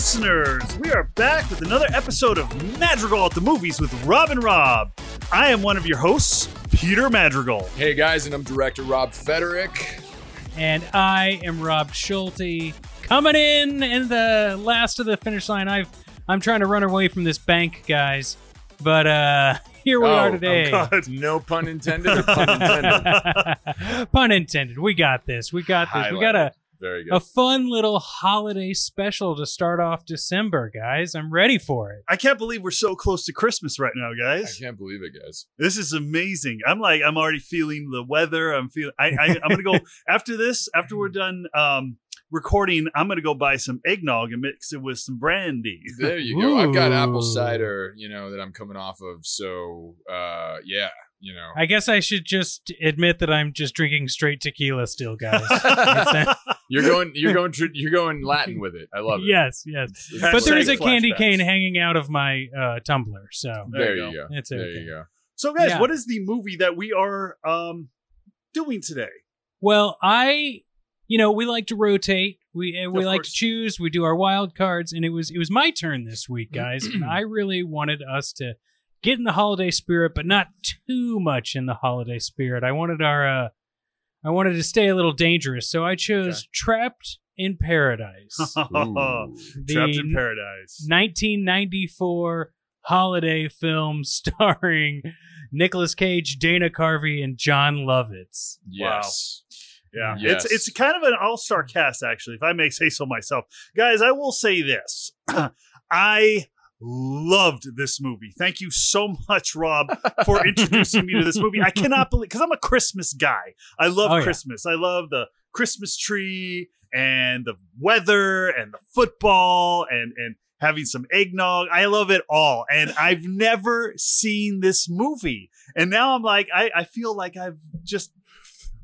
Hello, loyal listeners. We are back with another episode of Madrigal at the Movies with Rob and Rob. I am one of your hosts, Peter Madrigal. Hey guys, and I'm director Rob Federick. And I am Rob Schulte coming in in the last of the finish line. I've I'm trying to run away from this bank, guys. But uh here we Oh, are oh, today. God. No pun intended or pun intended? Pun intended. We got this. We got this. We got a, Very good. a fun little holiday special to start off December, guys. I'm ready for it. I can't believe we're so close to Christmas right now, guys. I can't believe it, guys. This is amazing. I'm like, I'm already feeling the weather. I'm feeling. I, I I'm gonna go after this. After we're done um, recording, I'm gonna go buy some eggnog and mix it with some brandy. There you go. I've got apple cider, you know, that I'm coming off of. So, uh, yeah, you know. I guess I should just admit that I'm just drinking straight tequila still, guys. You're going, you're going, tr- you're going Latin with it. I love it. yes, yes. It's But there is a Flashbacks. candy cane hanging out of my uh, tumbler, so There, There you you go. It's there okay. you go. so, guys, Yeah. what is the movie that we are um, doing today? Well, I, you know, we like to rotate. We uh, we Of like course. to choose. We do our wild cards, and it was it was my turn this week, guys. Mm-hmm. and I really wanted us to get in the holiday spirit, but not too much in the holiday spirit. I wanted our, uh, I wanted to stay a little dangerous, so I chose Trapped in Paradise, Ooh. the Trapped in Paradise. 1994 holiday film starring Nicolas Cage, Dana Carvey, and Jon Lovitz. Yes. Yeah, Yes. it's it's kind of an all star cast, actually, if I may say so myself. Guys, I will say this: I loved this movie. Thank you so much, Rob, for introducing me to this movie. I cannot believe because I'm a Christmas guy. I love Oh, yeah. Christmas. I love the Christmas tree and the weather and the football and and having some eggnog. I love it all, and I've never seen this movie. And now I'm like, I, I feel like I've just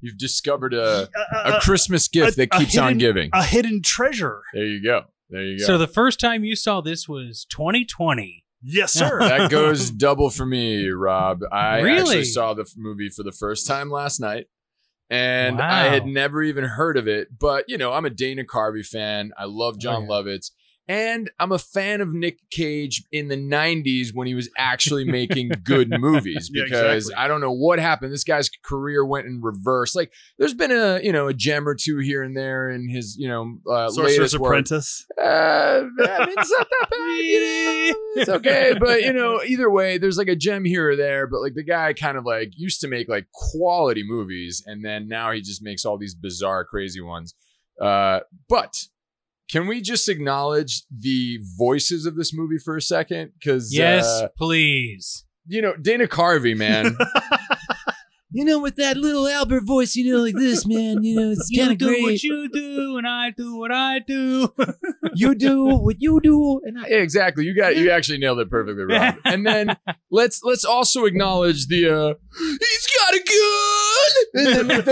You've discovered a, a, uh, uh, a Christmas uh, gift a- that a keeps on giving. a hidden treasure. There you go. There you go. So the first time you saw this was 2020. Yes, sir. that goes double for me, Rob. I Really? actually saw the movie for the first time last night. And I had never even heard of it, but you know, I'm a Dana Carvey fan. I love Jon oh, yeah. Lovitz. And I'm a fan of Nick Cage in the 90s when he was actually making good movies Yeah, because exactly. I don't know what happened. This guy's career went in reverse. Like there's been a, you know, a gem or two here and there in his, you know, uh, Sorcerer's. Apprentice. Uh, I mean, it's not that bad. You know? It's okay, but you know, either way, there's like a gem here or there. But like the guy kind of like used to make like quality movies, and then now he just makes all these bizarre, crazy ones. Uh, but can we just acknowledge the voices of this movie for a second? Because Yes, uh, please. you know, Dana Carvey, man. You know, with that little Albert voice, you know, like this, man. You know, it's kind of do great. what you do, and I do what I do. you do what you do, and I. Exactly. You got you actually nailed it perfectly, Rob. And then let's let's also acknowledge the uh he's got a gun. The,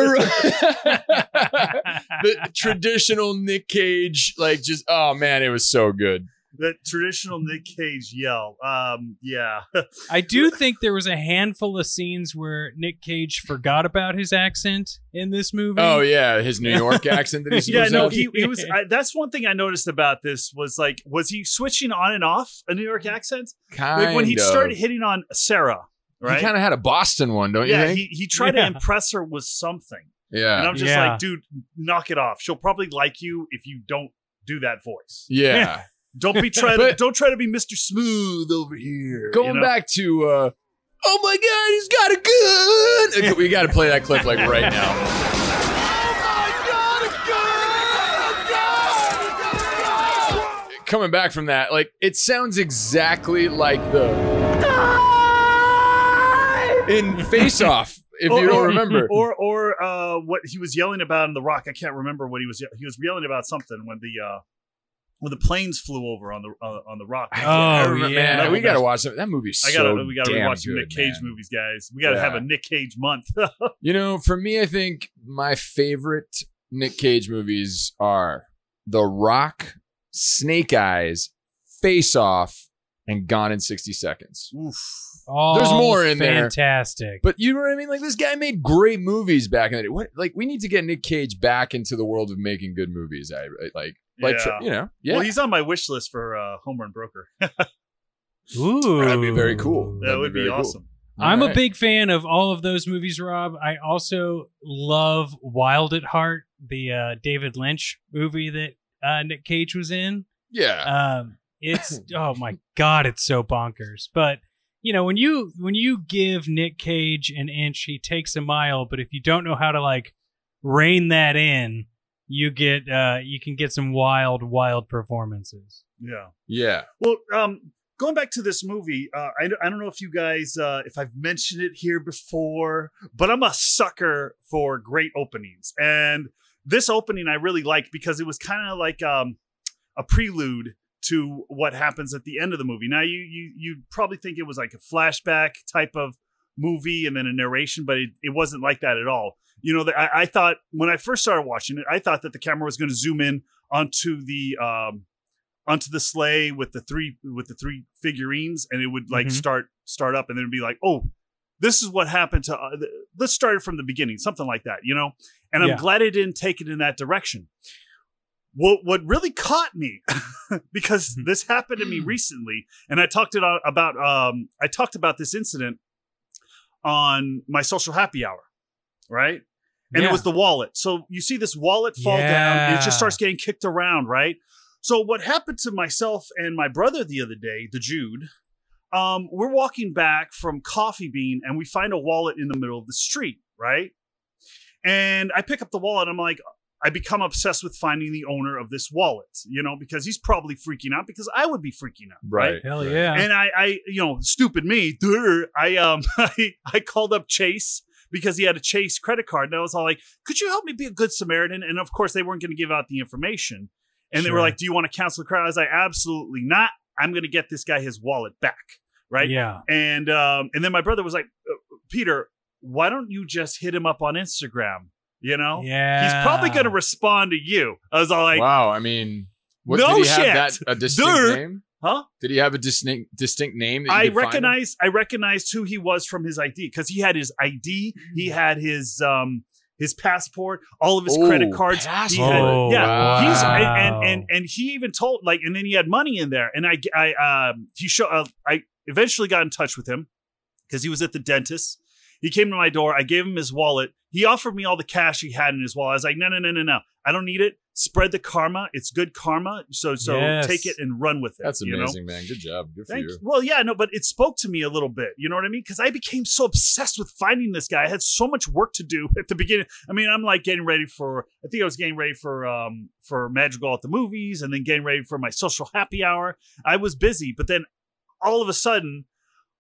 the traditional Nick Cage, like just oh man, it was so good. That traditional Nick Cage yell. Um, yeah. I do think there was a handful of scenes where Nick Cage forgot about his accent in this movie. Oh yeah, his New York accent that he's yeah, no, he, he was. I, that's one thing I noticed about this was like, was he switching on and off a New York accent? kind Like when he of. started hitting on Sarah, right? He kind of had a Boston one, don't you yeah, he, he tried Yeah. to impress her with something. Yeah, and. I'm just Yeah. like, dude, knock it off. She'll probably like you if you don't do that voice. Yeah. Don't be try to don't try to be Mr. Smooth over here. Going you know? back to uh Oh my god, he's got a gun! We got to play that clip like right now. Oh my god, a gun! Coming back from that, like it sounds exactly like the in Face Off. If Or- you don't remember, or or uh, what he was yelling about in the Rock. I can't remember what he was. He was yelling about something when the uh, when the planes flew over on the uh, on the Rock. Oh, remember- yeah. man, we got to watch that. That movie's I gotta so we gotta damn rewatch some good, Nick Cage man. movies, guys. We gotta have a Nick Cage month. You know, for me, I think my favorite Nick Cage movies are The Rock, Snake Eyes, Face Off, and Gone in 60 Seconds. Oof. All There's more in there. fantastic. But you know what I mean? Like this guy made great movies back in the day. What like we need to get Nick Cage back into the world of making good movies. I I- like Like Yeah. you know, yeah, Well, he's on my wish list for uh, Home Run Broker. Ooh, That'd be very cool. that That'd would be be very cool. awesome. I'm a big fan of all of those movies, Rob. I also love Wild at Heart, the uh, David Lynch movie that uh, Nick Cage was in. yeah. Um, it's oh my god, it's so bonkers. But you know, when you when you give Nick Cage an inch, he takes a mile. But if you don't know how to like rein that in, you get uh, you can get some wild, wild performances. Yeah. yeah. Well, um, going back to this movie, uh, I, I don't know if you guys, uh, if I've mentioned it here before, but I'm a sucker for great openings. And this opening I really liked because it was kind of like um, a prelude to what happens at the end of the movie. Now, you you you probably think it was like a flashback type of movie and then a narration, but it, it wasn't like that at all. You know, the, I, I thought when I first started watching it, I thought that the camera was going to zoom in onto the um, onto the sleigh with the three with the three figurines, and it would like Mhm. start start up, and then it'd be like, oh, this is what happened to. Uh, let's start it from the beginning, something like that, you know. And I'm Yeah. glad it didn't take it in that direction. What what really caught me because Hmm. this happened to me recently, and I talked it about um I talked about this incident on my social happy hour, right? and Yeah. it was the wallet. So you see this wallet fall down, and it just starts getting kicked around, right? So what happened to myself and my brother the other day, the Jude? Um, we're walking back from Coffee Bean, and we find a wallet in the middle of the street, right? And I pick up the wallet. I'm like, I become obsessed with finding the owner of this wallet, you know, because he's probably freaking out because I would be freaking out, right? Right. Hell yeah! And I, I, you know, stupid me, duh, I, um, I, I called up Chase because he had a Chase credit card, and I was all like, "Could you help me be a good Samaritan?" And of course, they weren't going to give out the information, and they were like, "Do you want to cancel the credit?" I was like, "Absolutely not. I'm going to get this guy his wallet back." Right. Yeah. And um, and then my brother was like, "Uh, "Peter, why don't you just hit him up on Instagram?" You know, Yeah. he's probably going to respond to you. I was all like, wow. I mean, what, No did he have shit. that a distinct Duh. name? "Huh?" Did he have a distinct distinct name? That I could find him? recognize I recognized who he was from his ID because he had his ID, he had his um his passport, all of his Oh, credit cards. He had, Oh, yeah, he's and, wow. and and and he even told like, and then he had money in there, and I I um he show uh, I eventually got in touch with him because he was at the dentist. He came to my door. I gave him his wallet. He offered me all the cash he had in his wallet. I was like, no, no, no, no, no. I don't need it. Spread the karma. It's good karma. So so Yes. take it and run with it. That's you know? amazing, man. Good job. Good for you. you. Well, yeah, no, but it spoke to me a little bit. You know what I mean? Because I became so obsessed with finding this guy. I had so much work to do at the beginning. I mean, I'm like getting ready for. I think I was getting ready for um for Madrigal at the movies, and then getting ready for my social happy hour. I was busy, but then all of a sudden,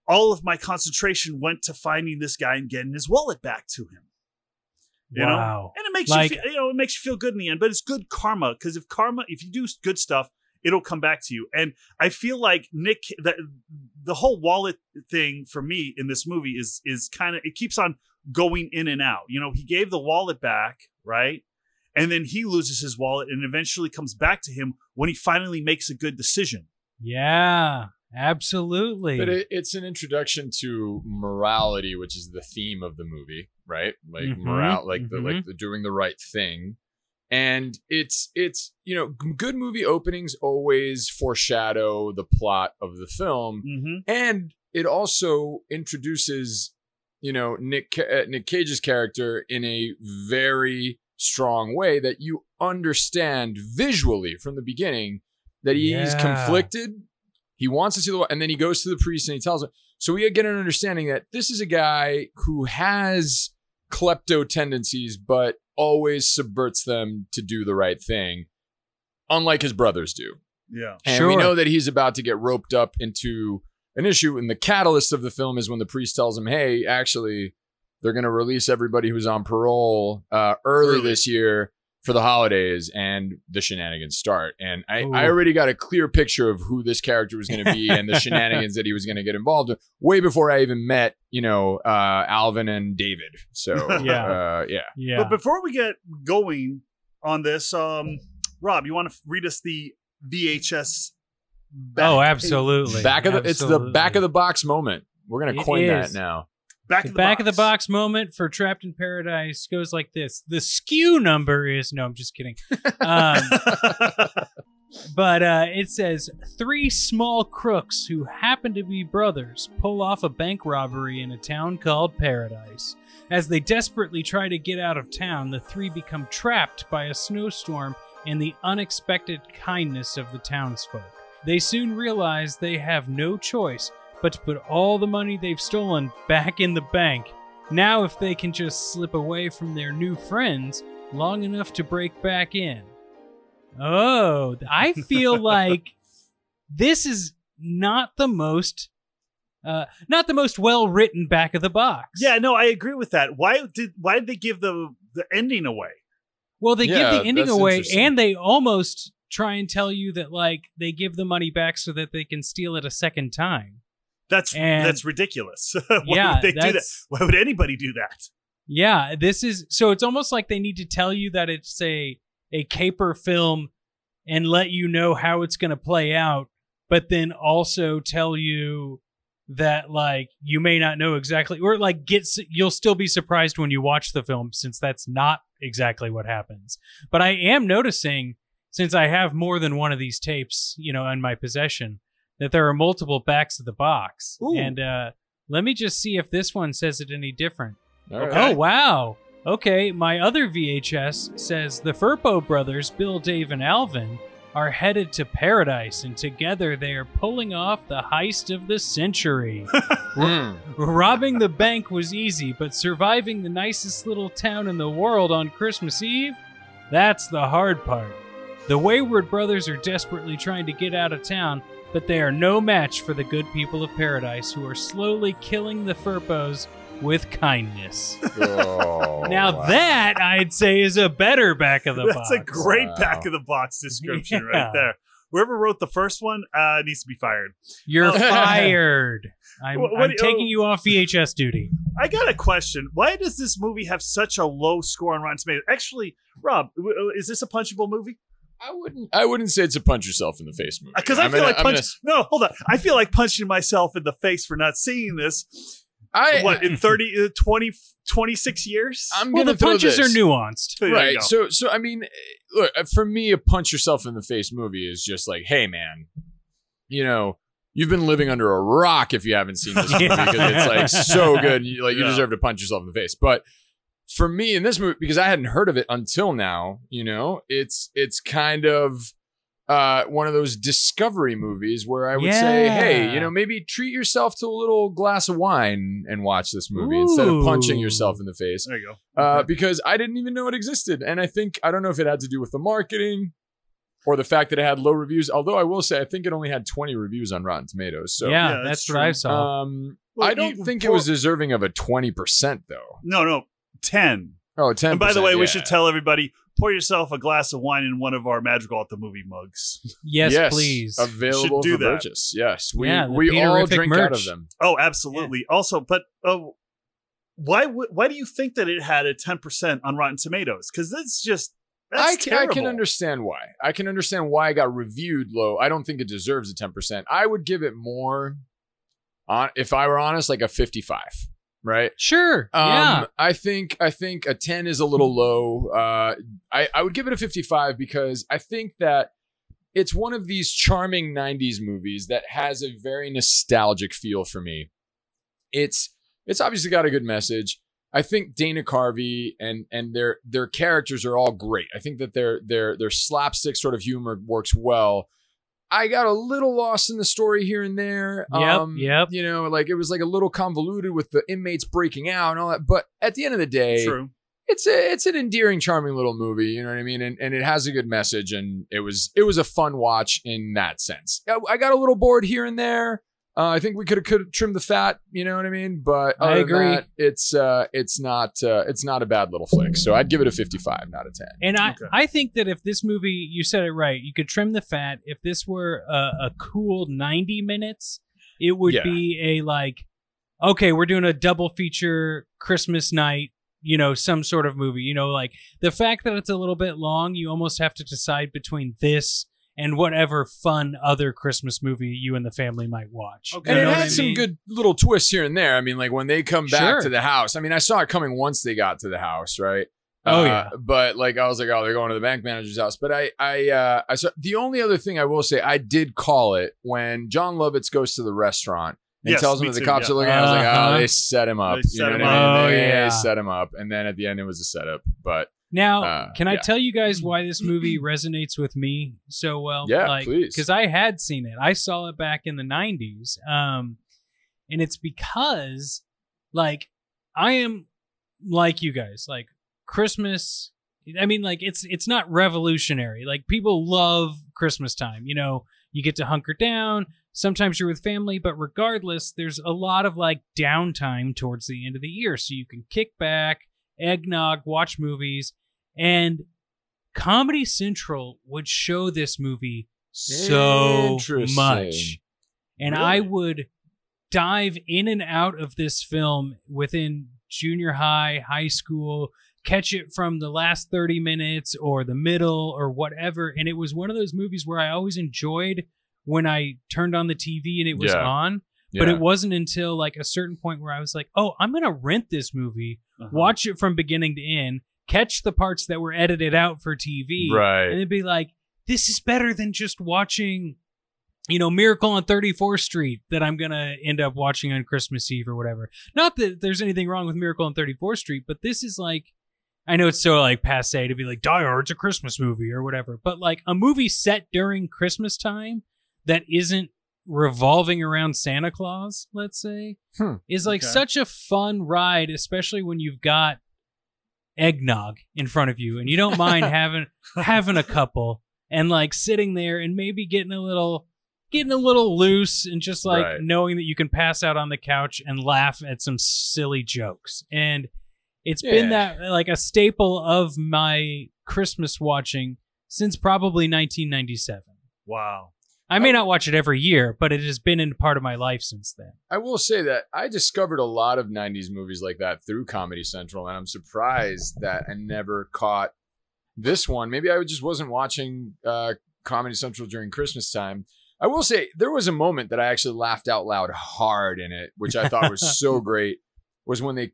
all of my concentration went to finding this guy and getting his wallet back to him. You know? wow. And it makes Like- you feel, you know, it makes you feel good in the end, but it's good karma because if karma, if you do good stuff, it'll come back to you. And I feel like Nick, that the whole wallet thing for me in this movie is is kind of it keeps on going in and out. You know, he gave the wallet back, right? And then he loses his wallet and eventually comes back to him when he finally makes a good decision. Yeah. Absolutely. But it, it's an introduction to morality, which is the theme of the movie, right? Like Mhm, morale, like the like the doing the right thing. And it's it's you know good movie openings always foreshadow the plot of the film, Mm-hmm. and it also introduces you know Nick uh, Nick Cage's character in a very strong way that you understand visually from the beginning that he's Yeah. conflicted. He wants to see the and then he goes to the priest and he tells him. So we get an understanding that this is a guy who has klepto tendencies, but always subverts them to do the right thing, unlike his brothers do. Yeah. And we know that he's about to get roped up into an issue. And the catalyst of the film is when the priest tells him, hey, actually, they're going to release everybody who's on parole uh, early, Early. this year for the holidays and the shenanigans start. And I, I already got a clear picture of who this character was going to be and the shenanigans that he was going to get involved in way before I even met, you know, uh, Alvin and David. So, Yeah. uh, yeah. yeah. But before we get going on this, um, Rob, you want to read us the VHS? back oh, page? absolutely. Back of the, it's the back of the box moment. We're going to It coin that now. Back The of the back of the box. box moment for Trapped in Paradise goes like this. The skew number is no, I'm just kidding. Um, but uh, it says three small crooks who happen to be brothers pull off a bank robbery in a town called Paradise. As they desperately try to get out of town, the three become trapped by a snowstorm and the unexpected kindness of the townsfolk. They soon realize they have no choice but to put all the money they've stolen back in the bank. Now, if they can just slip away from their new friends long enough to break back in. Oh, I feel like this is not the most uh not the most well written back of the box. yeah, no, I agree with that. Why did why did they give the the ending away? Well, they Yeah, give the ending away and they almost try and tell you that like they give the money back so that they can steal it a second time. That's And- that's ridiculous. Why yeah, would they do that? Why would anybody do that? Yeah, this is so it's almost like they need to tell you that it's a a caper film and let you know how it's going to play out, but then also tell you that like you may not know exactly or like get you'll still be surprised when you watch the film since that's not exactly what happens. But I am noticing since I have more than one of these tapes, you know, in my possession, that there are multiple backs of the box. Ooh. And uh let me just see if this one says it any different. All right. Okay. Oh wow. Okay, my other VHS says the Firpo brothers, Bill, Dave, and Alvin, are headed to paradise, and together they are pulling off the heist of the century. Mm. Robbing the bank was easy, but surviving the nicest little town in the world on Christmas Eve? That's the hard part. The Wayward brothers are desperately trying to get out of town, but they are no match for the good people of paradise who are slowly killing the Firpos with kindness. Oh, Now wow. that I'd say is a better back of the That's box. That's a great Wow. back of the box description Yeah. right there. Whoever wrote the first one uh, needs to be fired. You're Oh. fired. I'm, What- what I'm do you- taking you off VHS duty. I got a question. Why does this movie have such a low score on Rotten Tomatoes? Actually, Rob, is this a punchable movie? I wouldn't. I wouldn't say it's a punch yourself in the face movie. Because I I'm feel gonna- like punch. gonna- No, hold on. I feel like punching myself in the face for not seeing this. I what in 30, uh, 20, 26 years? I'm Well, gonna the punches this. are nuanced. You right. So, so I mean, eh, look uh, for me, a punch yourself in the face movie is just like, hey, man, you know, you've been living under a rock if you haven't seen this movie because it's like so good. You, like you Yeah. deserve to punch yourself in the face. But for me in this movie, because I hadn't heard of it until now, you know, it's it's kind of uh, one of those discovery movies where I would say, hey, you know, maybe treat yourself to a little glass of wine and watch this movie instead of punching yourself in the face there you uh, go. Okay. because I didn't even know it existed. And I think I don't know if it had to do with the marketing or the fact that it had low reviews. Although I will say, I think it only had 20 reviews on Rotten Tomatoes. So yeah, Yeah, that's, that's what I saw. um, Well, I don't you- think it was deserving of a 20% though. No, no, 10. Oh, 10 And by the way, we should tell everybody pour yourself a glass of wine in one of our Madrigal at the movie mugs. yes, yes please. Available do for that. purchase. Yes, we Yeah, we all Peterific drink out of them. Oh, absolutely. Also, but oh, why would why do you think that it had a 10% on Rotten Tomatoes? Because that's just that's I can, I can understand why. I can understand why it got reviewed low. I don't think it deserves a 10%. I would give it more on if I were honest like a 55, right? Sure. Um, yeah. I think I think a 10 is a little low. Uh, I I would give it a 55 because I think that it's one of these charming 90s movies that has a very nostalgic feel for me. It's it's obviously got a good message. I think Dana Carvey and and their their characters are all great. I think that their their their slapstick sort of humor works well. I got a little lost in the story here and there. Yep, um, yep. You know, like it was like a little convoluted with the inmates breaking out and all that. But at the end of the day, True. it's a it's an endearing, charming little movie. You know what I mean? And and it has a good message, and it was it was a fun watch in that sense. I, I got a little bored here and there. Uh, I think we could have could have trimmed the fat. You know what I mean? But I other than agree. that, it's uh it's not uh, it's not a bad little flick. So I'd give it a fifty five, not a ten. And I, Okay. I think that if this movie, you said it right, you could trim the fat. If this were a, a cool 90 minutes, it would Yeah. be a like, okay, we're doing a double feature Christmas night, you know, some sort of movie. You know, like the fact that it's a little bit long, you almost have to decide between this and whatever fun other Christmas movie you and the family might watch. Okay. And You it had some mean? good little twists here and there. I mean, like when they come back Sure. to the house. I mean, I saw it coming once they got to the house, right? Oh, Uh, yeah. But like, I was like, oh, they're going to the bank manager's house. But I, I, uh, I saw the only other thing I will say, I did call it when Jon Lovitz goes to the restaurant and Yes, tells him that the too, cops yeah. are looking. at him. I was like, Uh-huh. oh, they set him up. They you set know him what I up. mean? Oh, They yeah. set him up, and then at the end it was a setup. But Now, Uh, can I yeah. tell you guys why this movie resonates with me so well? Yeah, like, please. Because I had seen it. I saw it back in the '90s, um, and it's because, like, I am like you guys. Like Christmas. I mean, like it's it's not revolutionary. Like people love Christmas time. You know, you get to hunker down. Sometimes you're with family, but regardless, there's a lot of like downtime towards the end of the year, so you can kick back, eggnog, watch movies, and Comedy Central would show this movie so much. And I would dive in and out of this film within junior high, high school, catch it from the last 30 minutes or the middle or whatever. And it was one of those movies where I always enjoyed when I turned on the TV and it was Yeah. on. But yeah. it wasn't until like a certain point where I was like, oh, I'm going to rent this movie, Uh-huh. watch it from beginning to end, catch the parts that were edited out for TV, right. and then be like, this is better than just watching, you know, Miracle on 34th Street that I'm going to end up watching on Christmas Eve or whatever. Not that there's anything wrong with Miracle on 34th Street, but this is like, I know it's so like passe to be like, Die Hard's a Christmas movie or whatever, but like a movie set during Christmas time that isn't revolving around Santa Claus, let's say, Hmm. is like Okay. such a fun ride, especially when you've got eggnog in front of you and you don't mind having having a couple and like sitting there and maybe getting a little getting a little loose and just like Right. knowing that you can pass out on the couch and laugh at some silly jokes and it's been that like a staple of my christmas watching since probably 1997 Wow. I may not watch it every year but it has been in part of my life since then I will say that I discovered a lot of 90s movies like that through Comedy Central, and I'm surprised that I never caught this one. Maybe I just wasn't watching uh, Comedy Central during Christmas time. I will say there was a moment that I actually laughed out loud hard in it, which I thought was so great, was when they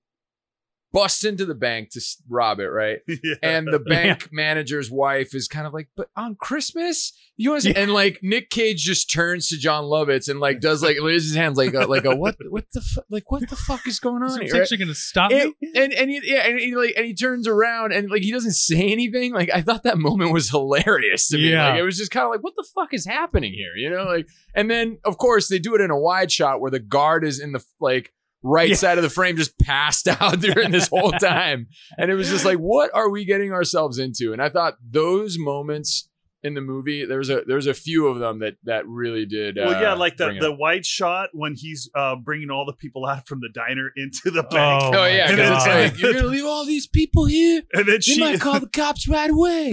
bust into the bank to rob it, right? Yeah. and the bank manager's wife is kind of like, but on Christmas, you want to? And like Nick Cage just turns to Jon Lovitz and like does like raises his hands like a, like a what what the fu- like what the fuck is going on so here? it's right? actually going to stop me And, and and he, yeah, and he like and he turns around and like he doesn't say anything. Like I thought that moment was hilarious to me. Yeah. Like it was just kind of like, what the fuck is happening here? You know, like and then of course they do it in a wide shot where the guard is in the like right Yeah. side of the frame just passed out during this whole time. And it was just like, what are we getting ourselves into? And I thought those moments in the movie, there's a there's a few of them that that really did. Uh, well, yeah, like the the up. wide shot when he's uh, bringing all the people out from the diner into the Oh, bank, Oh my yeah, And because it's like you're gonna leave all these people here. and then she, might call the cops right away.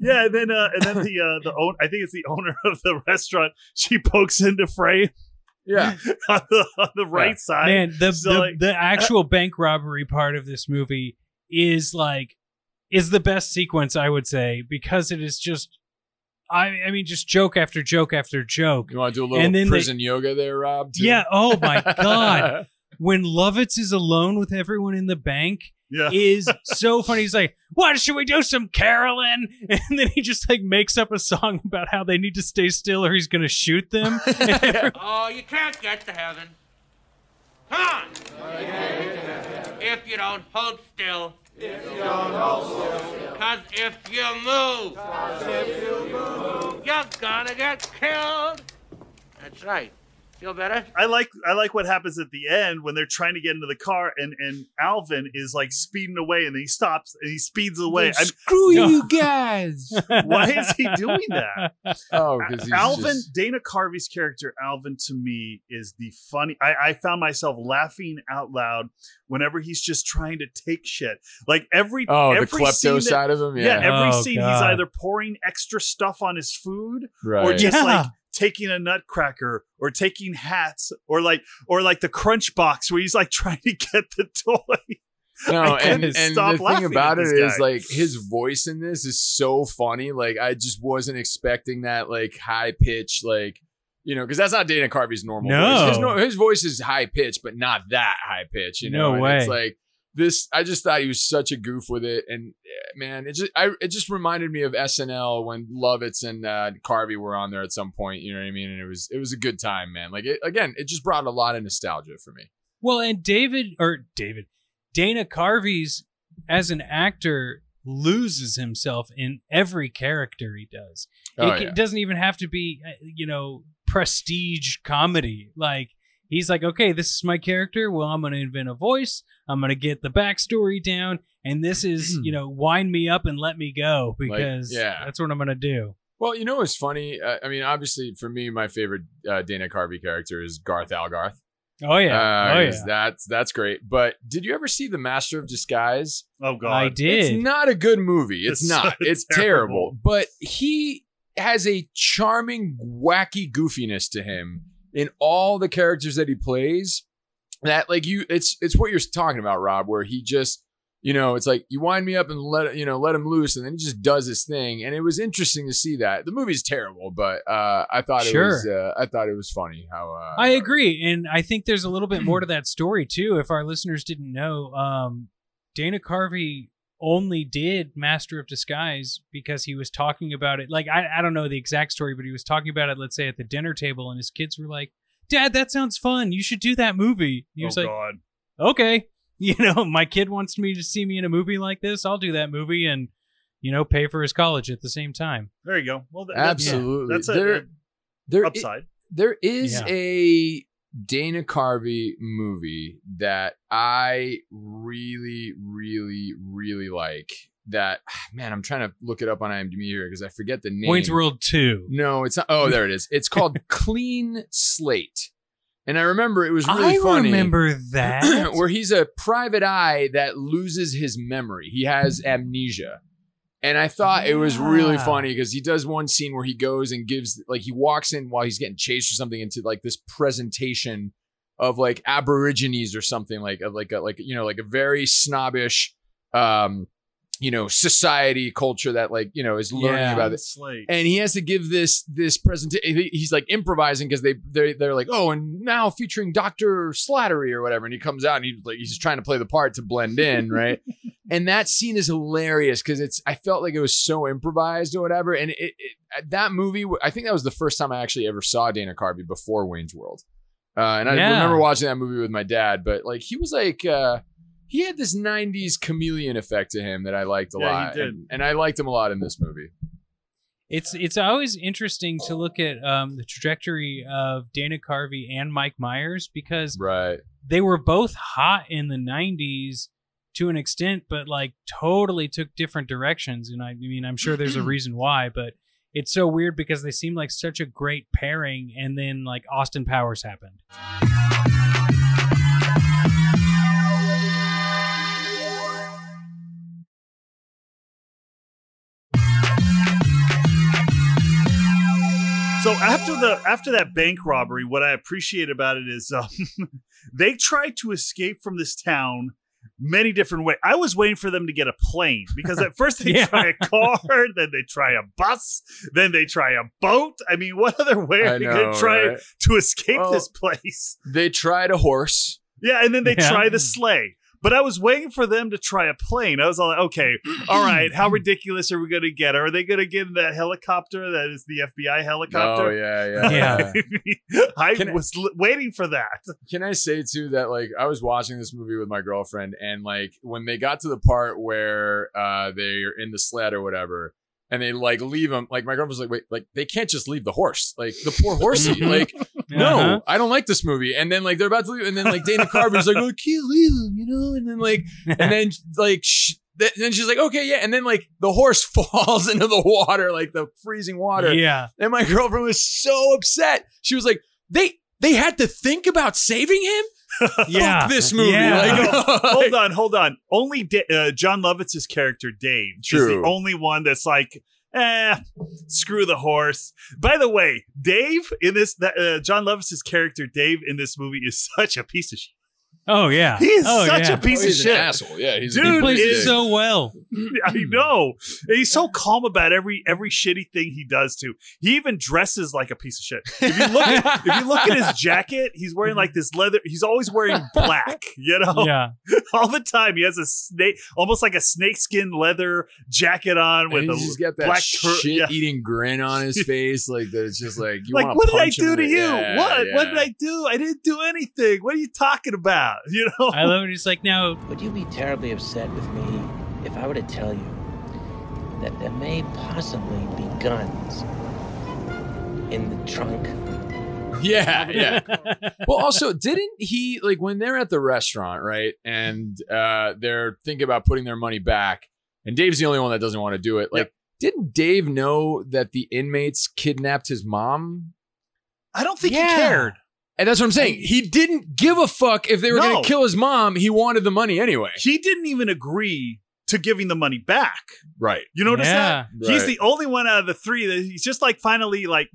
yeah, and then uh, and then the uh, the own, I think it's the owner of the restaurant. She pokes into frame Yeah, on the, on the right side. Man, the So, the, like- the actual bank robbery part of this movie is like is the best sequence I would say because it is just I I mean just joke after joke after joke. you want to do a little And then they- prison yoga there, Rob? too? Yeah, oh my god. When Lovitz is alone with everyone in the bank yeah, is so funny. He's like, "What should we do? Some caroling?" And then he just like makes up a song about how they need to stay still or he's gonna shoot them. And Oh, you can't get to heaven. Come on. If you don't hold still. If you don't hold still. Cause if you move. Cause if you move. You're gonna get killed. That's right. Feel better? I like I like what happens at the end when they're trying to get into the car and and Alvin is like speeding away and then he stops and he speeds away. I'm, Screw No. you guys. why is he doing that? Oh, because Alvin, Dana Carvey's character, Alvin, to me is the funny. I, I found myself laughing out loud whenever he's just trying to take shit. Like every Oh, the every scene klepto that- side of him. Yeah, Yeah, every Oh, scene he's either pouring extra stuff on his food right. or just Yeah. like taking a nutcracker or taking hats or like or like the crunch box where he's like trying to get the toy. No, and, and the thing about it this is like his voice in this is so funny. Like I just wasn't expecting that like high pitch, like you know, because that's not Dana Carvey's normal No. voice. His, his voice is high pitch, but not that high pitch. You know, No And It's way. like this. I just thought he was such a goof with it, and eh, man, it just I it just reminded me of SNL when Lovitz and uh, Carvey were on there at some point. You know what I mean? And it was it was a good time, man. Like it, again, it just brought a lot of nostalgia for me. Well, and David or David, Dana Carvey's as an actor loses himself in every character he does. Oh, it, yeah. it doesn't even have to be, uh, you know, prestige comedy. Like he's like, okay, this is my character. Well, I'm going to invent a voice. I'm going to get the backstory down, and this is, you know, wind me up and let me go because yeah. that's what I'm going to do. Well, you know what's funny? Uh, I mean, obviously, for me, my favorite uh, Dana Carvey character is Garth Algar. Oh yeah, Uh, oh 'cause yeah. that's that's great. But did you ever see The Master of Disguise? Oh god. I did. It's not a good movie. It's, It's not. so It's terrible. terrible. But he has a charming, wacky goofiness to him in all the characters that he plays. That like you, it's it's what you're talking about, Rob. Where he just, you know, it's like you wind me up and let you know let him loose, and then he just does his thing. And it was interesting to see that. The movie's terrible, but uh, I thought it was uh, I thought it was funny how uh, I agree, and I think there's a little bit more to that story too. If our listeners didn't know, um, Dana Carvey only did Master of Disguise because he was talking about it. Like I, I don't know the exact story, but he was talking about it. Let's say at the dinner table, and his kids were like, "Dad, that sounds fun. You should do that movie." He oh was like, god. "Okay, you know, my kid wants me to see me in a movie like this. I'll do that movie and." You know, pay for his college at the same time. There you go. Well, th- that's, absolutely that's a, there a there i- upside. There is Yeah. a Dana Carvey movie that I really, really, really like. That man, I'm trying to look it up on IMDb here because I forget the name. Wayne's World Two. No, it's not. Oh, there it is. It's called Clean Slate, and I remember it was really I funny. I remember that. where he's a private eye that loses his memory. He has amnesia. And I thought it was really Yeah. funny because he does one scene where he goes and gives like he walks in while he's getting chased or something into like this presentation of like aborigines or something like of like a like you know like a very snobbish um you know society culture that like you know is learning Yeah. about it Slate. and he has to give this this presentation. He's like improvising because they they they're like, oh, and now featuring Doctor Slattery or whatever, and he comes out and he's like he's just trying to play the part to blend in, right? and that scene is hilarious because it's I felt like it was so improvised or whatever, and it, it that movie I think that was the first time I actually ever saw Dana Carvey before Wayne's World, uh, and I Yeah. remember watching that movie with my dad, but like he was like. uh he had this 90s chameleon effect to him that I liked a Yeah, he lot. did. And, and I liked him a lot in this movie. It's it's always interesting to look at um, the trajectory of Dana Carvey and Mike Myers because Right. they were both hot in the '90s to an extent, but like totally took different directions. And I mean, I'm sure there's a reason why, but it's so weird because they seem like such a great pairing, and then like Austin Powers happened. So after the after that bank robbery, what I appreciate about it is um, they tried to escape from this town many different ways. I was waiting for them to get a plane because at first they Yeah. try a car, then they try a bus, then they try a boat. I mean, what other way are I they going to try right? to escape Well- this place? They tried a horse. Yeah, and then they Yeah. try the sleigh. But I was waiting for them to try a plane. I was all like, okay, all right, how ridiculous are we going to get? Are they going to get in that helicopter that is the FBI helicopter? Oh yeah, Yeah. yeah. I Can was l- waiting for that. Can I say too that like I was watching this movie with my girlfriend and like when they got to the part where uh they're in the sled or whatever and they like leave him like my girlfriend was like wait like they can't just leave the horse like the poor horsey like no Uh-huh. I don't like this movie and then like they're about to leave and then like Dana Carvey's like oh, can't leave him you know and then like and then like sh- th- then she's like okay yeah and then like the horse falls into the water like the freezing water yeah, and my girlfriend was so upset. She was like, "They they had to think about saving him. yeah. Fuck this movie." Yeah. Like, hold on, hold on. Only Da- uh, Jon Lovitz's character Dave is True. the only one that's like, eh, screw the horse. By the way, Dave in this, that uh, Jon Lovitz's character Dave in this movie is such a piece of shit. Oh yeah. he's oh, such yeah. a piece Oh, of he's shit. asshole. Yeah, he's a Dude, He plays it it is- so well. I know. And he's so calm about every every shitty thing he does too. He even dresses like a piece of shit. If you look at if you look at his jacket, he's wearing like mm-hmm. this leather. He's always wearing black. You know, Yeah. all the time. He has a snake, almost like a snakeskin leather jacket on with and a he's just got that black tur- shit-eating grin on his face, like that. It's just like you like, what did I punch him do to you? Yeah, what? What did I do? I didn't do anything. What are you talking about? You know? I love it. He's like, now, Would you be terribly upset with me if I were to tell you that there may possibly be guns in the trunk? Yeah, yeah. well, also, didn't he like when they're at the restaurant, right? And uh they're thinking about putting their money back, and Dave's the only one that doesn't want to do it. Like, didn't Dave know that the inmates kidnapped his mom? I don't think Yeah. he cared. And that's what I'm saying. He didn't give a fuck if they were No. going to kill his mom. He wanted the money anyway. He didn't even agree to giving the money back. Right. You notice Yeah. that? He's Right. the only one out of the three that he's just like finally like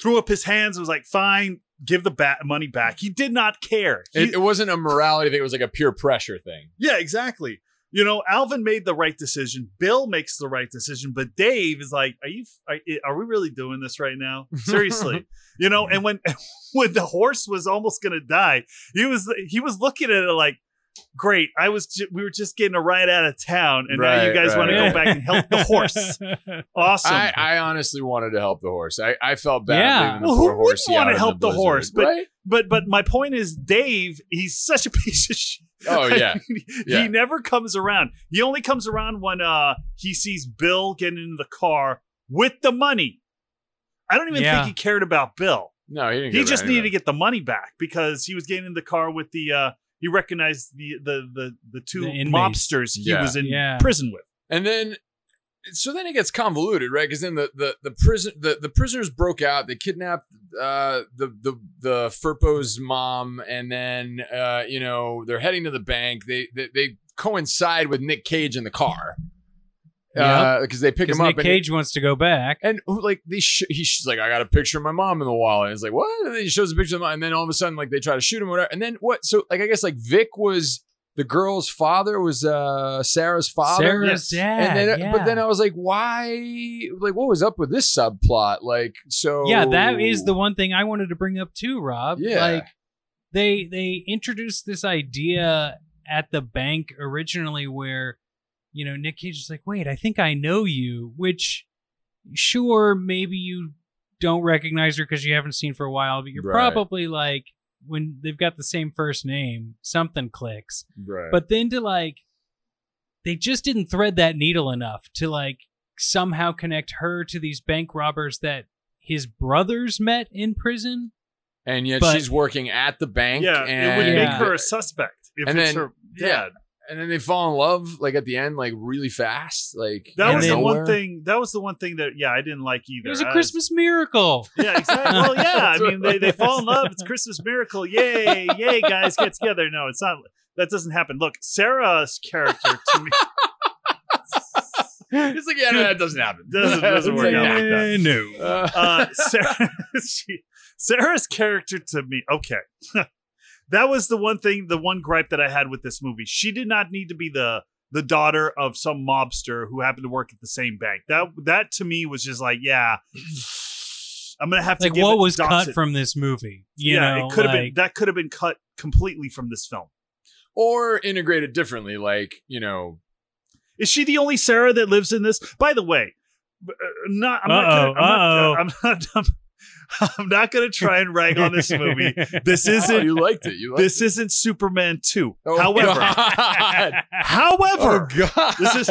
threw up his hands and was like, fine, give the ba- money back. He did not care. He- It, it wasn't a morality thing. It was like a pure pressure thing. yeah, exactly. You know, Alvin made the right decision. Bill makes the right decision, but Dave is like, "Are you? Are, eh, are we really doing this right now? Seriously?" you know. And when when the horse was almost gonna die, he was he was looking at it like, "Great, I was ju- we were just getting a ride out of town, and now you Right, guys want to go back and help the horse." Awesome. I, I honestly wanted to help the horse. I, I felt bad Yeah. leaving Well, who wouldn't wanna help the blizzard, horse? But- right? But but my point is, Dave, he's such a piece of shit. Oh yeah, he never comes around. He only comes around when uh he sees Bill getting in the car with the money. I don't even Yeah. think he cared about Bill. no, he didn't. He just needed anyway. to get the money back because he was getting in the car with the uh he recognized the the the the two The mobsters he Yeah. was in Yeah. prison with. And then, so then it gets convoluted, right? Because then the the the prison the, the prisoners broke out. They kidnapped uh, the the the Firpo's mom, and then uh, you know they're heading to the bank. They they, they coincide with Nick Cage in the car because they pick him up. Nick and- Cage wants to go back. And like they, sh- he's like, I got a picture of my mom in the wallet. And it's like, what? And then he shows a picture of my mom, and then all of a sudden, like they try to shoot him, whatever. And then what? So like, I guess like Vic was the girl's father, was uh Sarah's father. Sarah's dad. and then, yeah. but then I was like, why? Like, what was up with this subplot? Like, so yeah, that is the one thing I wanted to bring up too, Rob. Yeah. Like they they introduced this idea at the bank originally where, you know, Nick Cage is like, wait, I think I know you, which sure, maybe you don't recognize her because you haven't seen for a while, but you're Right. probably like when they've got the same first name, something clicks. right. But then to like, they just didn't thread that needle enough to like somehow connect her to these bank robbers that his brothers met in prison. and yet but- she's working at the bank. Yeah, and it would Yeah. make her a suspect if And it's then- her yeah. Dad. and then they fall in love like at the end, like really fast. Like That was then- the one thing. That was the one thing that yeah I didn't like either. It was a I Christmas miracle. Yeah, exactly. Well, yeah. I mean, they, they fall in love. It's Christmas miracle. Yay, yay, guys, get together. No, it's not. That doesn't happen. Look, Sarah's character to me it's like, yeah, no, that doesn't happen. Doesn't- doesn't work out like that. no. Uh, uh, Sarah, she, Sarah's character to me, okay. That was the one thing, the one gripe that I had with this movie. She did not need to be the the daughter of some mobster who happened to work at the same bank. That that to me was just like, yeah, I'm gonna have to Like give what it was Dawson. cut from this movie? You yeah, know, it could have been that could have been cut completely from this film. or integrated differently, like you know, Is she the only Sarah that lives in this? By the way, uh, not I'm not Uh-oh, gonna, I'm, uh-oh. not, I'm not I'm, I'm not gonna try and rag on this movie. This oh, isn't you liked it. You liked this it. isn't Superman 2. Oh, however, God. however, oh God, this is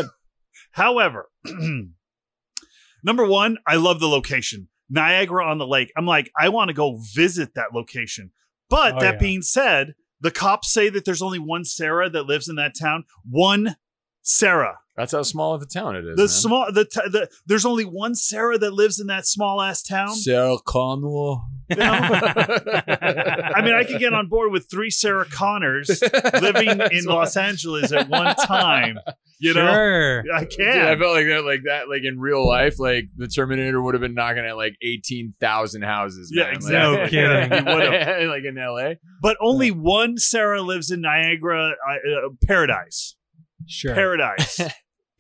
however. number 1, I love the location. Niagara on the lake. I'm like, I want to go visit that location. But Oh, that yeah. being said, the cops say that there's only one Sarah that lives in that town. One Sarah. That's how small of a town it is. The man. small the, t- the there's only one Sarah that lives in that small ass town. Sarah Connor. I mean, I could get on board with three Sarah Connors living in Los Angeles at one time. You know, sure. I can. Dude, I felt like that, like that, like in real life, like the Terminator would have been knocking at like eighteen thousand houses. Yeah, exactly. Like, No kidding. Would've. like in L.A. But only one Sarah lives in Niagara uh, uh, Paradise. Sure. Paradise.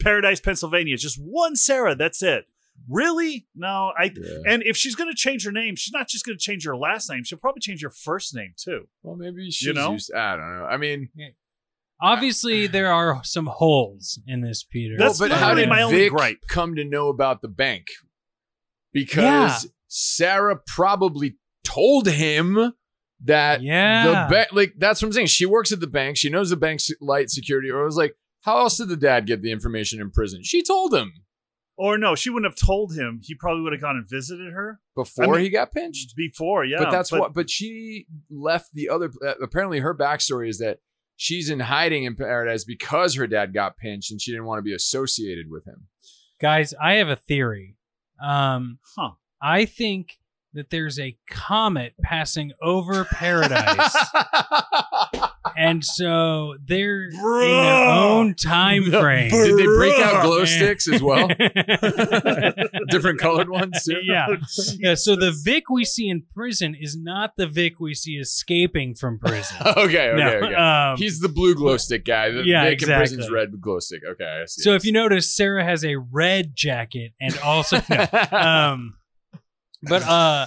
Paradise, Pennsylvania. Just one Sarah. That's it. Really? No. I. And if she's going to change her name, she's not just going to change her last name. She'll probably change her first name too. Well, maybe she's You know? used. I don't know. I mean, Obviously, there are some holes in this, Peter. That's well, but how did my only Vic gripe. come to know about the bank? Because Yeah. Sarah probably told him that Yeah. the bank. Like that's what I'm saying. She works at the bank. She knows the bank's light security. Or it was like, how else did the dad get the information in prison? She told him Or no, she wouldn't have told him. He probably would have gone and visited her before I mean, he got pinched. before. Yeah, but that's what. But she left the other. Uh, apparently, her backstory is that she's in hiding in paradise because her dad got pinched and she didn't want to be associated with him. Guys, I have a theory. Um, Huh. I think that there's a comet passing over paradise. and so they're in their own time frame. Did they break out glow Man. sticks as well? Different colored ones too. yeah. yeah. So the Vic we see in prison is not the Vic we see escaping from prison. okay, okay, No, okay. um, He's the blue glow stick guy. The Yeah, Vic in prison's red glow stick. Okay, I see. so if you notice, Sarah has a red jacket and also no, um but uh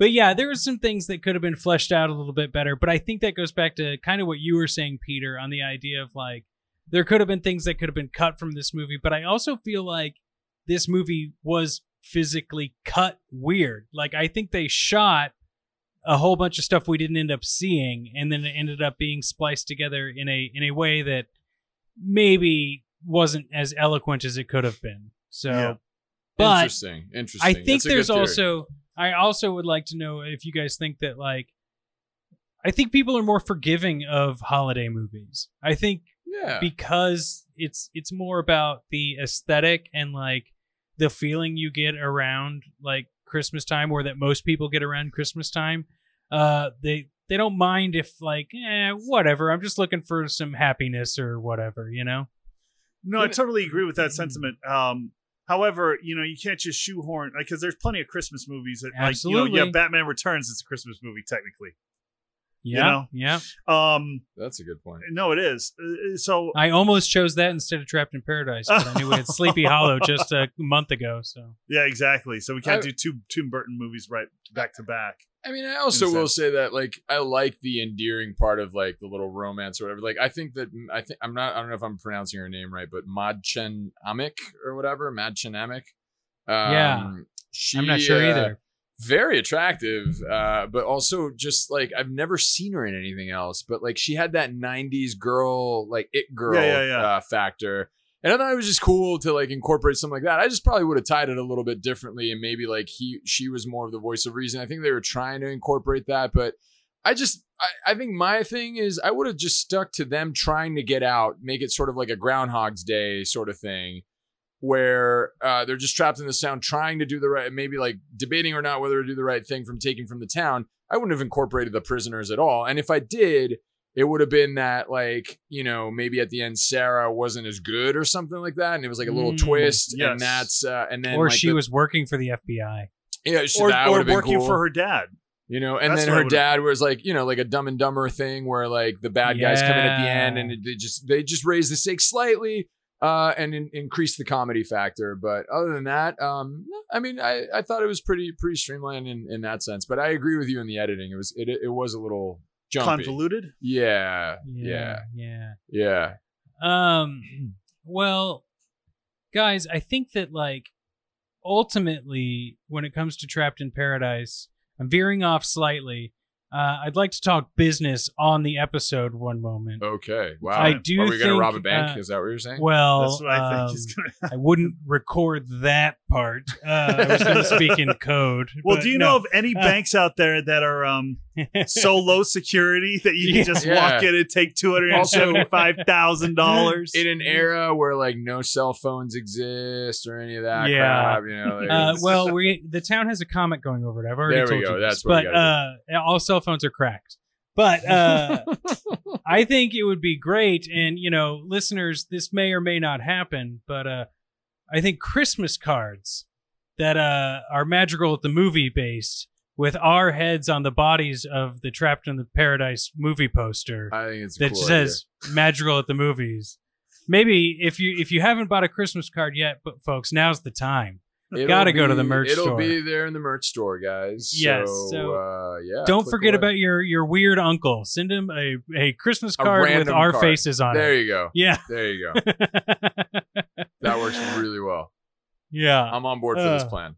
but yeah there were some things that could have been fleshed out a little bit better but i think that goes back to kind of what you were saying peter on the idea of like there could have been things that could have been cut from this movie but i also feel like this movie was physically cut weird like i think they shot a whole bunch of stuff we didn't end up seeing and then it ended up being spliced together in a in a way that maybe wasn't as eloquent as it could have been so Yeah. but interesting, interesting. I think there's also I also would like to know if you guys think that like I think people are more forgiving of holiday movies. I think yeah. because it's it's more about the aesthetic and like the feeling you get around like Christmas time or that most people get around Christmas time. Uh they they don't mind if like eh whatever, I'm just looking for some happiness or whatever, you know? No, I totally agree with that sentiment. Um, however, you know, you can't just shoehorn because there's plenty of Christmas movies that, like, you know, Absolutely. yeah, Batman Returns is a Christmas movie technically. Yeah. know? Yeah. Um, That's a good point. no, it is. Uh, So I almost chose that instead of Trapped in Paradise, but I knew we had Sleepy Hollow just a month ago. So yeah, exactly. So we can't I- do two Tim Burton movies right back to back. I mean, I also will sense. say that like I like the endearing part of like the little romance or whatever. Like I think that I think I'm not I don't know if I'm pronouncing her name right, but Madchen Amick or whatever, Madchen Amick. Um, Yeah. she, I'm not sure uh, either. Very attractive, uh, but also just like I've never seen her in anything else. But like she had that '90s girl, like it girl Yeah, yeah, yeah. Uh, factor, and I thought it was just cool to like incorporate something like that. I just probably would have tied it a little bit differently, and maybe like he she was more of the voice of reason. I think they were trying to incorporate that, but I just I, I think my thing is I would have just stuck to them trying to get out, make it sort of like a Groundhog's Day sort of thing. Where uh, they're just trapped in this town, trying to do the right, maybe like debating or not whether to do the right thing from taking from the town. I wouldn't have incorporated the prisoners at all, and if I did, it would have been that like you know maybe at the end Sarah wasn't as good or something like that, and it was like a little Mm, twist, yes. and that's uh, and then or like, she the- was working for the FBI. yeah, so Or, that or would have been working cool. for her dad. You know, and That's then her dad was like, you know, like a Dumb and Dumber thing where like the bad guys come in at the end, and it, they just they just raise the stakes slightly, uh, and in, increase the comedy factor. But other than that, um, I mean, I, I thought it was pretty pretty streamlined in, in that sense. But I agree with you in the editing. It was it it was a little jumpy. Convoluted. Yeah, yeah, Yeah. yeah. Um well, guys, I think that like ultimately when it comes to Trapped in Paradise, I'm veering off slightly. Uh, I'd like to talk business on the episode one moment. Okay, wow. I do Are we gonna rob a bank? uh, Is that what you're saying? Well, That's what I think um, is gonna. I wouldn't record that part. Uh, I was going to speak in code. Well, do you no. know of any banks out there that are um so low security that you Yeah. can just Yeah. walk in and take two hundred and seventy-five thousand dollars? in an era where like no cell phones exist or any of that Yeah. crap, you know. Like, Uh, well, we the town has a comet going over it. I've already There we told go. you That's this. what we but gotta uh, all cell phones are cracked. But uh, I think it would be great. And, you know, listeners, this may or may not happen, but uh, I think Christmas cards that uh, are magical at the movie based with our heads on the bodies of the Trapped in the Paradise movie poster I think it's that cool says Madrigal at the Movies. Maybe if you if you haven't bought a Christmas card yet, but folks, now's the time. Gotta go to the merch it'll store. be there in the merch store, guys. Yes, So, so uh, yeah. Don't click forget away. about your your weird uncle. Send him a, a Christmas A card with random our card. faces on There it. you go. Yeah. There you go. That works really well. yeah. I'm on board for this Uh. plan.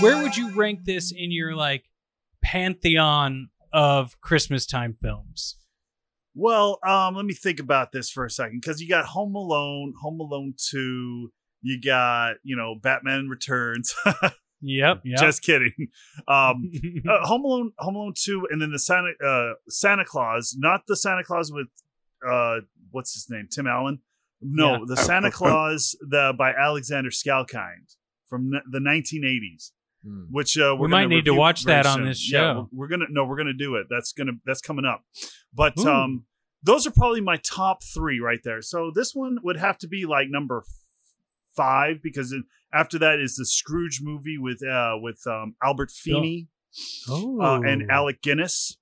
Where would you rank this in your like pantheon of Christmas time films? Well, um, let me think about this for a second because you got Home Alone, Home Alone Two, you got you know Batman Returns. Yep. Yep. Just kidding. Um, uh, Home Alone, Home Alone Two, and then the Santa uh, Santa Claus, not the Santa Claus with uh, what's his name, Tim Allen. No, Yeah. the Santa Claus the by Alexander Salkind from the 1980s. Hmm. Which uh, we're We might need to watch very that on soon. this Yeah, show. we're, we're gonna no, we're gonna do it. That's gonna that's coming up. But Ooh. um, those are probably my top three right there. So this one would have to be like number five because it, after that is the Scrooge movie with uh with um Albert Finney oh. uh, and Alec Guinness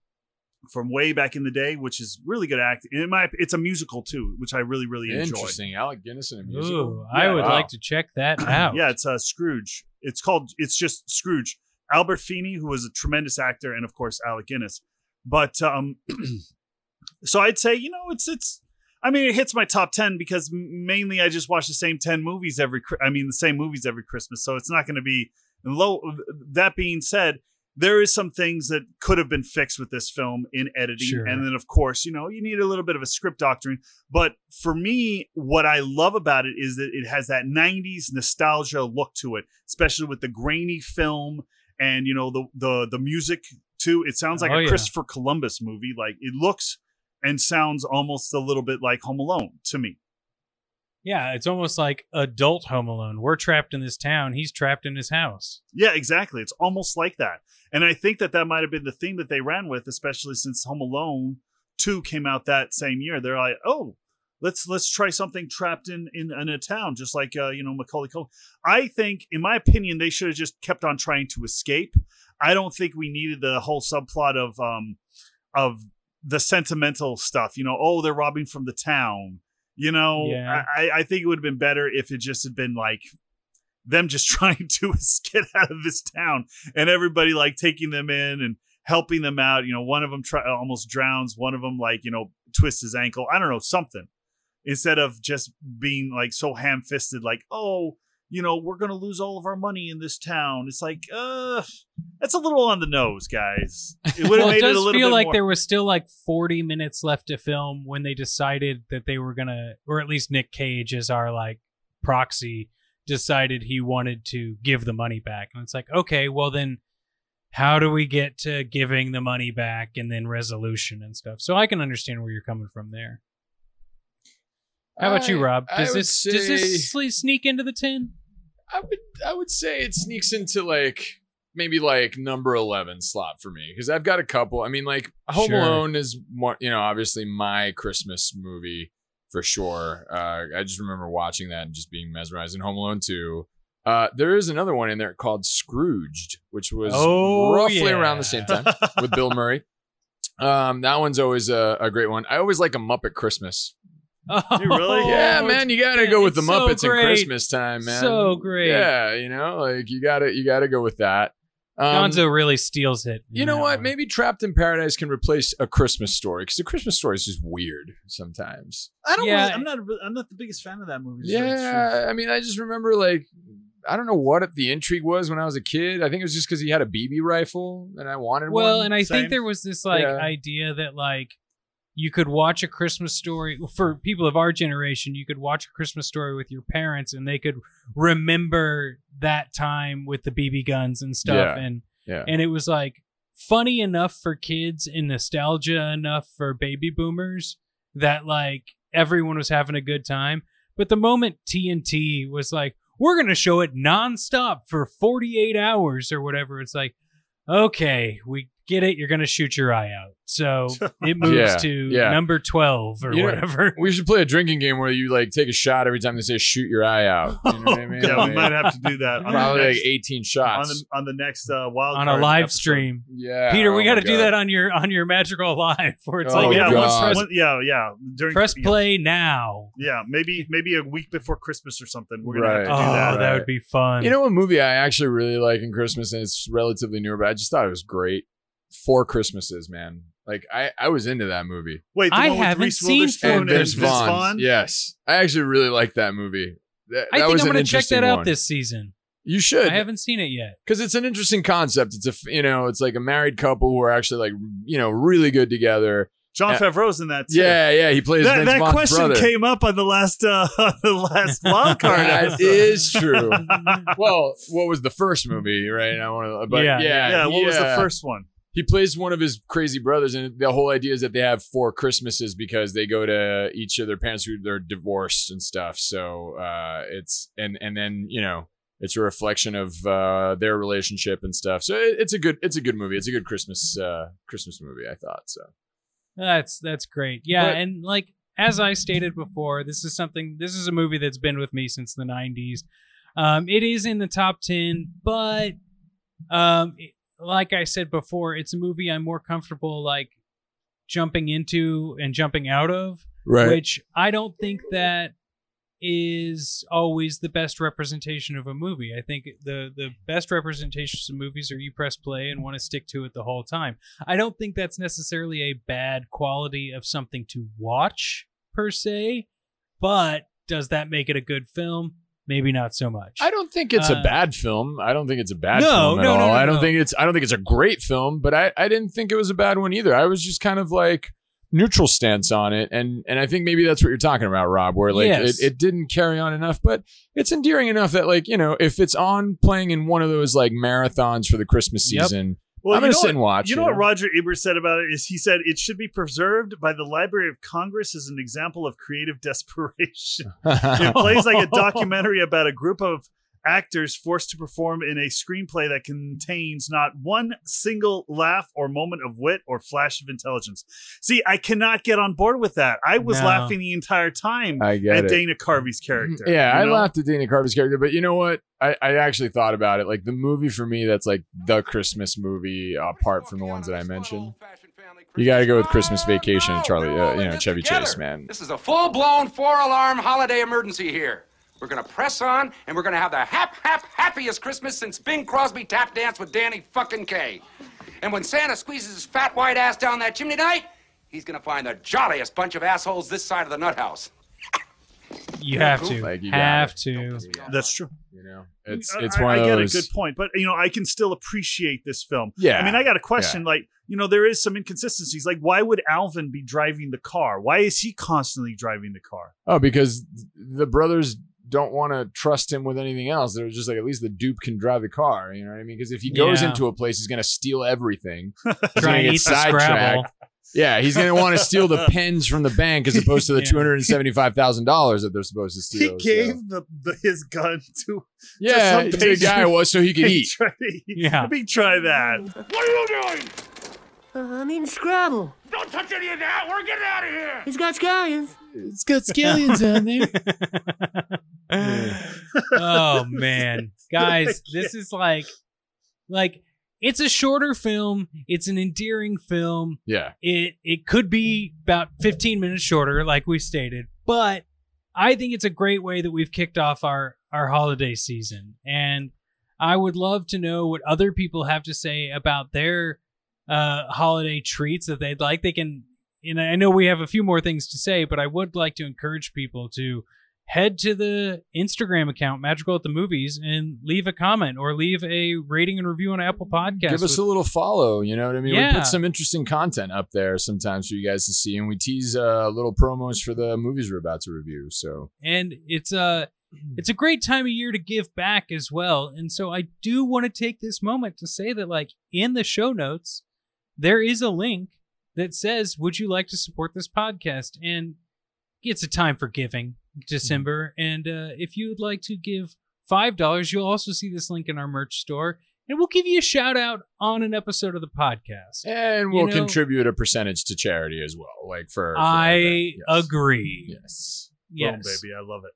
from way back in the day, which is really good acting. In my, it's a musical too, which I really really enjoy. Interesting. Alec Guinness in a musical. Ooh, I would wow. like to check that out. Yeah, it's uh, Scrooge. It's called. It's just Scrooge. Albert Finney, who was a tremendous actor, and of course Alec Guinness. But um, so I'd say you know it's it's. I mean, it hits my top ten because mainly I just watch the same ten movies every. I mean, the same movies every Christmas, so it's not going to be low. That being said, there is some things that could have been fixed with this film in editing, Sure. and then of course, you know, you need a little bit of a script doctoring. But for me, what I love about it is that it has that 90s nostalgia look to it, especially with the grainy film and you know the the the music too. It sounds like Oh, a yeah. Christopher Columbus movie. Like it looks and sounds almost a little bit like Home Alone to me. Yeah, it's almost like adult Home Alone. We're trapped in this town. He's trapped in his house. Yeah, exactly. It's almost like that. And I think that that might have been the thing that they ran with, especially since Home Alone 2 came out that same year. They're like, "Oh, let's let's try something trapped in in, in a town just like uh, you know Macaulay Culkin." I think in my opinion they should have just kept on trying to escape. I don't think we needed the whole subplot of um of the sentimental stuff, you know, oh, they're robbing from the town. You know, Yeah. I, I think it would have been better if it just had been like them just trying to get out of this town and everybody like taking them in and helping them out. You know, one of them try, almost drowns, one of them like, you know, twists his ankle. I don't know, something. Instead of just being like so ham fisted, like, oh, you know, we're going to lose all of our money in this town. It's like, uh, that's a little on the nose, guys. It would have Well, made it it, does a little feel like more. there was still like 40 minutes left to film when they decided that they were gonna, or at least Nick Cage as our like proxy decided he wanted to give the money back, and it's like, okay, well then, how do we get to giving the money back and then resolution and stuff? So I can understand where you're coming from there. How about you, Rob? Does would this does this sneak into the tin? I would I would say it sneaks into like maybe like number 11 slot for me because I've got a couple. I mean like Home Sure. Alone is one, you know, obviously my Christmas movie for sure. Uh, I just remember watching that and just being mesmerized. And Home Alone 2. Uh, there is another one in there called Scrooged, which was Oh, roughly yeah. around the same time with Bill Murray. Um, that one's always a, a great one. I always like a Muppet Christmas. Oh, really? yeah, man, you gotta go with the it's so Muppets at great. Christmas time, man. So great. Yeah, you know, like you gotta you gotta go with that. Um, Gonzo really steals it. in you know that what? Maybe Trapped in Paradise can replace a Christmas story because the Christmas story is just weird sometimes. I don't Yeah. really, I'm not, a- I'm not the biggest fan of that movie. so. Yeah, I mean, I just remember like I don't know what the intrigue was when I was a kid. I think it was just because he had a BB rifle and I wanted Well, one. Well, and I Same. think there was this like Yeah. idea that like you could watch a Christmas story for people of our generation. You could watch a Christmas story with your parents, and they could remember that time with the BB guns and stuff. Yeah. And yeah, and it was like funny enough for kids and nostalgia enough for baby boomers that like everyone was having a good time. But the moment TNT was like, we're going to show it nonstop for 48 hours or whatever, it's like, okay, we get it. You're going to shoot your eye out. So it moves Yeah, to yeah. number 12 or You know, whatever. We should play a drinking game where you like take a shot every time they say shoot your eye out. You know what I mean? Yeah, we might have to do that on the probably like next, 18 on shots. the, on the next uh, wild on a live episode. stream. yeah. Peter, we oh got to do that on your on your magical live where it's Oh, like yeah, everyone once- one- yeah, yeah. During press yeah, play now. Yeah, maybe maybe a week before Christmas or something. We're gonna Right. have to Oh, do that. that Right. would be fun. You know what movie I actually really like in Christmas and it's relatively newer, but I just thought it was great. Four Christmases, man. Like I, I was into that movie. Wait, the I one haven't Reese seen Witherspoon Four and and Vince Vaughn. Yes. I actually really like that movie. That, I that think was I'm an going to check interesting that out one. this season. You should. I haven't seen it yet. because it's an interesting concept. It's a f- you know, it's like a married couple who are actually like you know really good together. Jon Yeah. Favreau's in that too. Yeah, yeah. He plays That, Vince that Vaughn's question brother. came up on the last uh, on the last wild card. That episode. is true. well, what was the first movie, right? I want to, but Yeah. yeah, yeah, what was the first one? He plays one of his crazy brothers, and the whole idea is that they have four Christmases because they go to each of their parents who they're divorced and stuff. So uh, it's and and then you know it's a reflection of uh, their relationship and stuff. So it, it's a good it's a good movie. It's a good Christmas uh, Christmas movie. I thought so. That's that's great. Yeah, But- and like as I stated before, this is something. This is a movie that's been with me since the '90s. Um, it is in the top ten, but um, it- like I said before, it's a movie I'm more comfortable like jumping into and jumping out of. right. which I don't think that is always the best representation of a movie. I think the the best representations of movies are you press play and want to stick to it the whole time. I don't think that's necessarily a bad quality of something to watch per se, but does that make it a good film? Maybe not so much. I don't think it's a Uh, bad film. I don't think it's a bad No, film at no, no, all. no, I don't think it's I don't think it's a great film, but I, I didn't think it was a bad one either. I was just kind of like neutral stance on it and and I think maybe that's what you're talking about, Rob, where like Yes. it, it didn't carry on enough, but it's endearing enough that like, you know, if it's on playing in one of those like marathons for the Christmas Yep. Well, I'm you gonna know sit what- and watch. You know what Roger Ebert said about it is he said it should be preserved by the Library of Congress as an example of creative desperation. it plays like a documentary about a group of actors forced to perform in a screenplay that contains not one single laugh or moment of wit or flash of intelligence. See, I cannot get on board with that. I was No. laughing the entire time I get at it. Dana Carvey's character. Yeah, you I laughed at Dana Carvey's character, but you know what? I, I actually thought about it. Like the movie for me, that's like the Christmas movie, apart from the ones that I mentioned. You got to go with Christmas Vacation and Charlie, uh, you know, Chevy Chase, man. This is a full-blown four-alarm holiday emergency here. We're gonna press on, and we're gonna have the hap hap happiest Christmas since Bing Crosby tap danced with Danny fucking Kaye. And when Santa squeezes his fat white ass down that chimney tonight, he's gonna find the jolliest bunch of assholes this side of the nut house. you have to. Like, you have to. That's true. You know, it's I- it's I, one I of get those. a good point, but you know, I can still appreciate this film. Yeah, I mean, I got a question. Like, you know, there is some inconsistencies. Like, why would Alvin be driving the car? Why is he constantly driving the car? Oh, because the brothers don't want to trust him with anything else. They're just like, at least the dupe can drive the car. You know what I mean? Because if he goes Yeah. into a place, he's gonna steal everything. He's gonna get eat the scrapple. sidetracked. Yeah, he's gonna want to steal the pens from the bank as opposed to the Yeah. two hundred and seventy-five thousand dollars that they're supposed to He steal. so- gave the, the his gun to yeah, some to the patient. guy was so he could Hey, eat. Try, Yeah. Let me try that. What are you doing? Uh, I'm eating scrapple. Don't touch any of that. We're getting out of here. It's got scallions. It's got scallions on there. oh man, guys, this is like, like it's a shorter film. It's an endearing film. Yeah, It it could be about 15 minutes shorter, like we stated, but I think it's a great way that we've kicked off our our holiday season, and I would love to know what other people have to say about their uh, holiday treats that they'd like. They can, and I know we have a few more things to say, but I would like to encourage people to head to the Instagram account Madrigal at the Movies and leave a comment or leave a rating and review on Apple Podcasts. give us with- a little follow. You know what I mean? We put some interesting content up there sometimes for you guys to see, and we tease uh, little promos for the movies we're about to review. So and it's a it's a great time of year to give back as well and so i do want to take this moment to say that like in the show notes there is a link that says would you like to support this podcast and it's a time for giving, December. And uh, if you'd like to give $5, you'll also see this link in our merch store. And we'll give you a shout out on an episode of the podcast. And we'll know- contribute a percentage to charity as well. Like for, for I. Yes. agree. Yes. Yes. Boom, baby. I love it.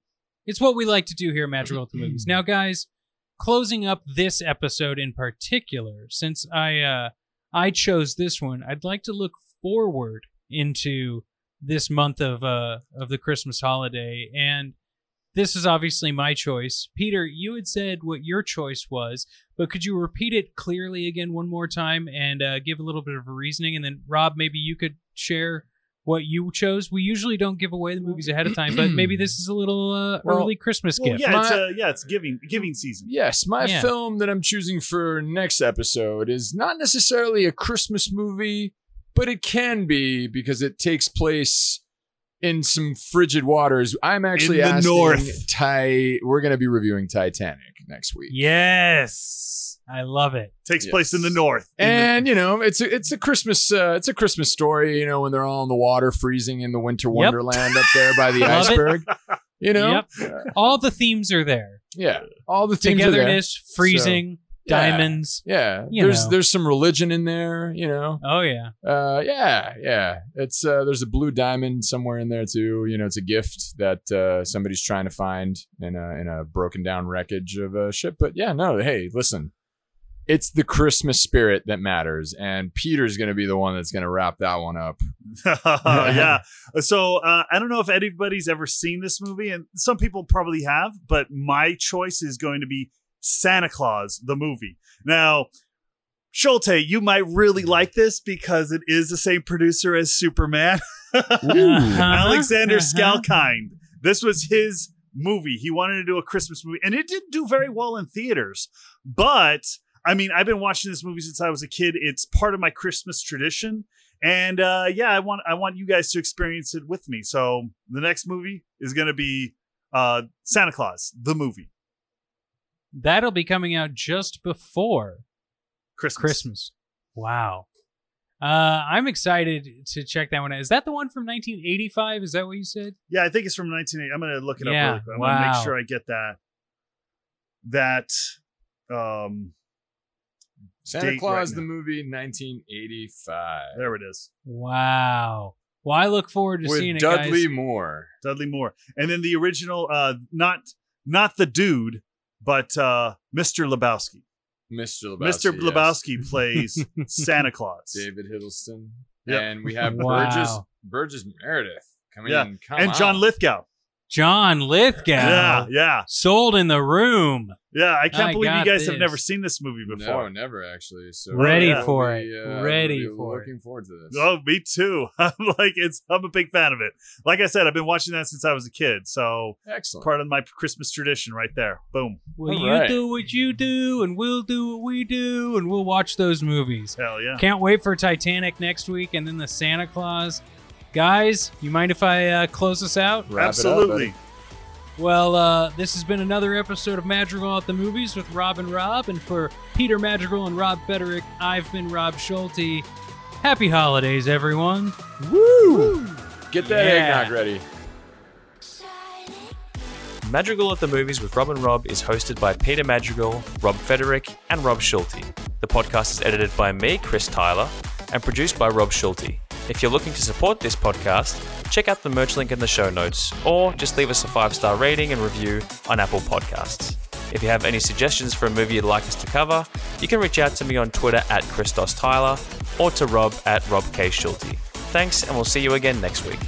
It's what we like to do here at Madrigal at the Movies. Now, guys, closing up this episode in particular, since I uh, I chose this one, I'd like to look forward into this month of uh, of the Christmas holiday, and this is obviously my choice. Peter, you had said what your choice was, but could you repeat it clearly again one more time and uh, give a little bit of a reasoning? And then, Rob, maybe you could share what you chose. We usually don't give away the movies ahead of time, but maybe this is a little uh, Well- early Christmas Well, gift. yeah, it's uh, yeah, it's giving giving season. Yes, my Yeah. film that I'm choosing for next episode is not necessarily a Christmas movie, but it can be because it takes place in some frigid waters. I'm actually In the asking north. Ti- we're going to be reviewing Titanic next week. Yes, I love it. Takes place in the north. In the- And you know, it's a it's a Christmas uh, it's a Christmas story. You know, when they're all in the water, freezing in the winter wonderland up there by the Love it. iceberg. You know, Yep. All the themes are there. yeah, all the themes are there. Togetherness, freezing, Yeah. Diamonds. Yeah, You there's know. there's some religion in there. You know, Oh yeah. uh, yeah, yeah. It's uh, there's a blue diamond somewhere in there too. You know, it's a gift that uh, somebody's trying to find in a in a broken down wreckage of a ship. But yeah, no, hey, listen, it's the Christmas spirit that matters, and Peter's gonna be the one that's gonna wrap that one up. yeah. So uh, I don't know if anybody's ever seen this movie, and some people probably have, but my choice is going to be Santa Claus, the movie. Now, Schulte, you might really like this because it is the same producer as Superman, Uh-huh. Alexander Uh-huh. Salkind. This was his movie. He wanted to do a Christmas movie, and it didn't do very well in theaters. But I mean, I've been watching this movie since I was a kid. It's part of my Christmas tradition. And uh, yeah, I want I want you guys to experience it with me. So the next movie is going to be uh, Santa Claus, the movie, That'll be coming out just before Christmas. Christmas. Wow. Uh, I'm excited to check that one out. Is that the one from 1985? Is that what you said? Yeah, I think it's from 1980. I'm going to look it Yeah, up really quick. I want to make sure I get that. That um, Santa Date Claus right the now. movie 1985 there it is, Wow. Well, I look forward to seeing with it, Dudley. Moore. Dudley Moore, and then the original, uh, not not the dude, but uh, Mr. Lebowski. Mr. Lebowski. Mr. yes. Lebowski plays Santa Claus. David Huddleston. Yep. And we have Wow. Burgess Burgess Meredith coming Yeah. in. Come and John on. Lithgow. John Lithgow. Yeah, yeah, Sold in the room. Yeah. I can't I believe you got guys have never seen this movie before. No, never actually. So Ready yeah. for we'll it. be, uh, Ready we'll be for it. Looking forward to this. Oh, me too. I'm like it's. I'm a big fan of it. Like I said, I've been watching that since I was a kid. So Excellent. part of my Christmas tradition, right there. Boom. Well, All you right. do what you do, and we'll do what we do, and we'll watch those movies. Hell yeah. Can't wait for Titanic next week, and then the Santa Claus. Guys, you mind if I uh, close us out? Wrap it up, Absolutely. Buddy. Well, uh, this has been another episode of Madrigal at the Movies with Rob and Rob. And for Peter Madrigal and Rob Federick, I've been Rob Schulte. Happy holidays, everyone. Woo! Get that Yeah. eggnog ready. Madrigal at the Movies with Rob and Rob is hosted by Peter Madrigal, Rob Federick, and Rob Schulte. The podcast is edited by me, Chris Tyler, and produced by Rob Schulte. If you're looking to support this podcast, check out the merch link in the show notes or just leave us a five star rating and review on Apple Podcasts. If you have any suggestions for a movie you'd like us to cover, you can reach out to me on Twitter at Christos Tyler or to Rob at Rob K. Schulte. Thanks, and we'll see you again next week.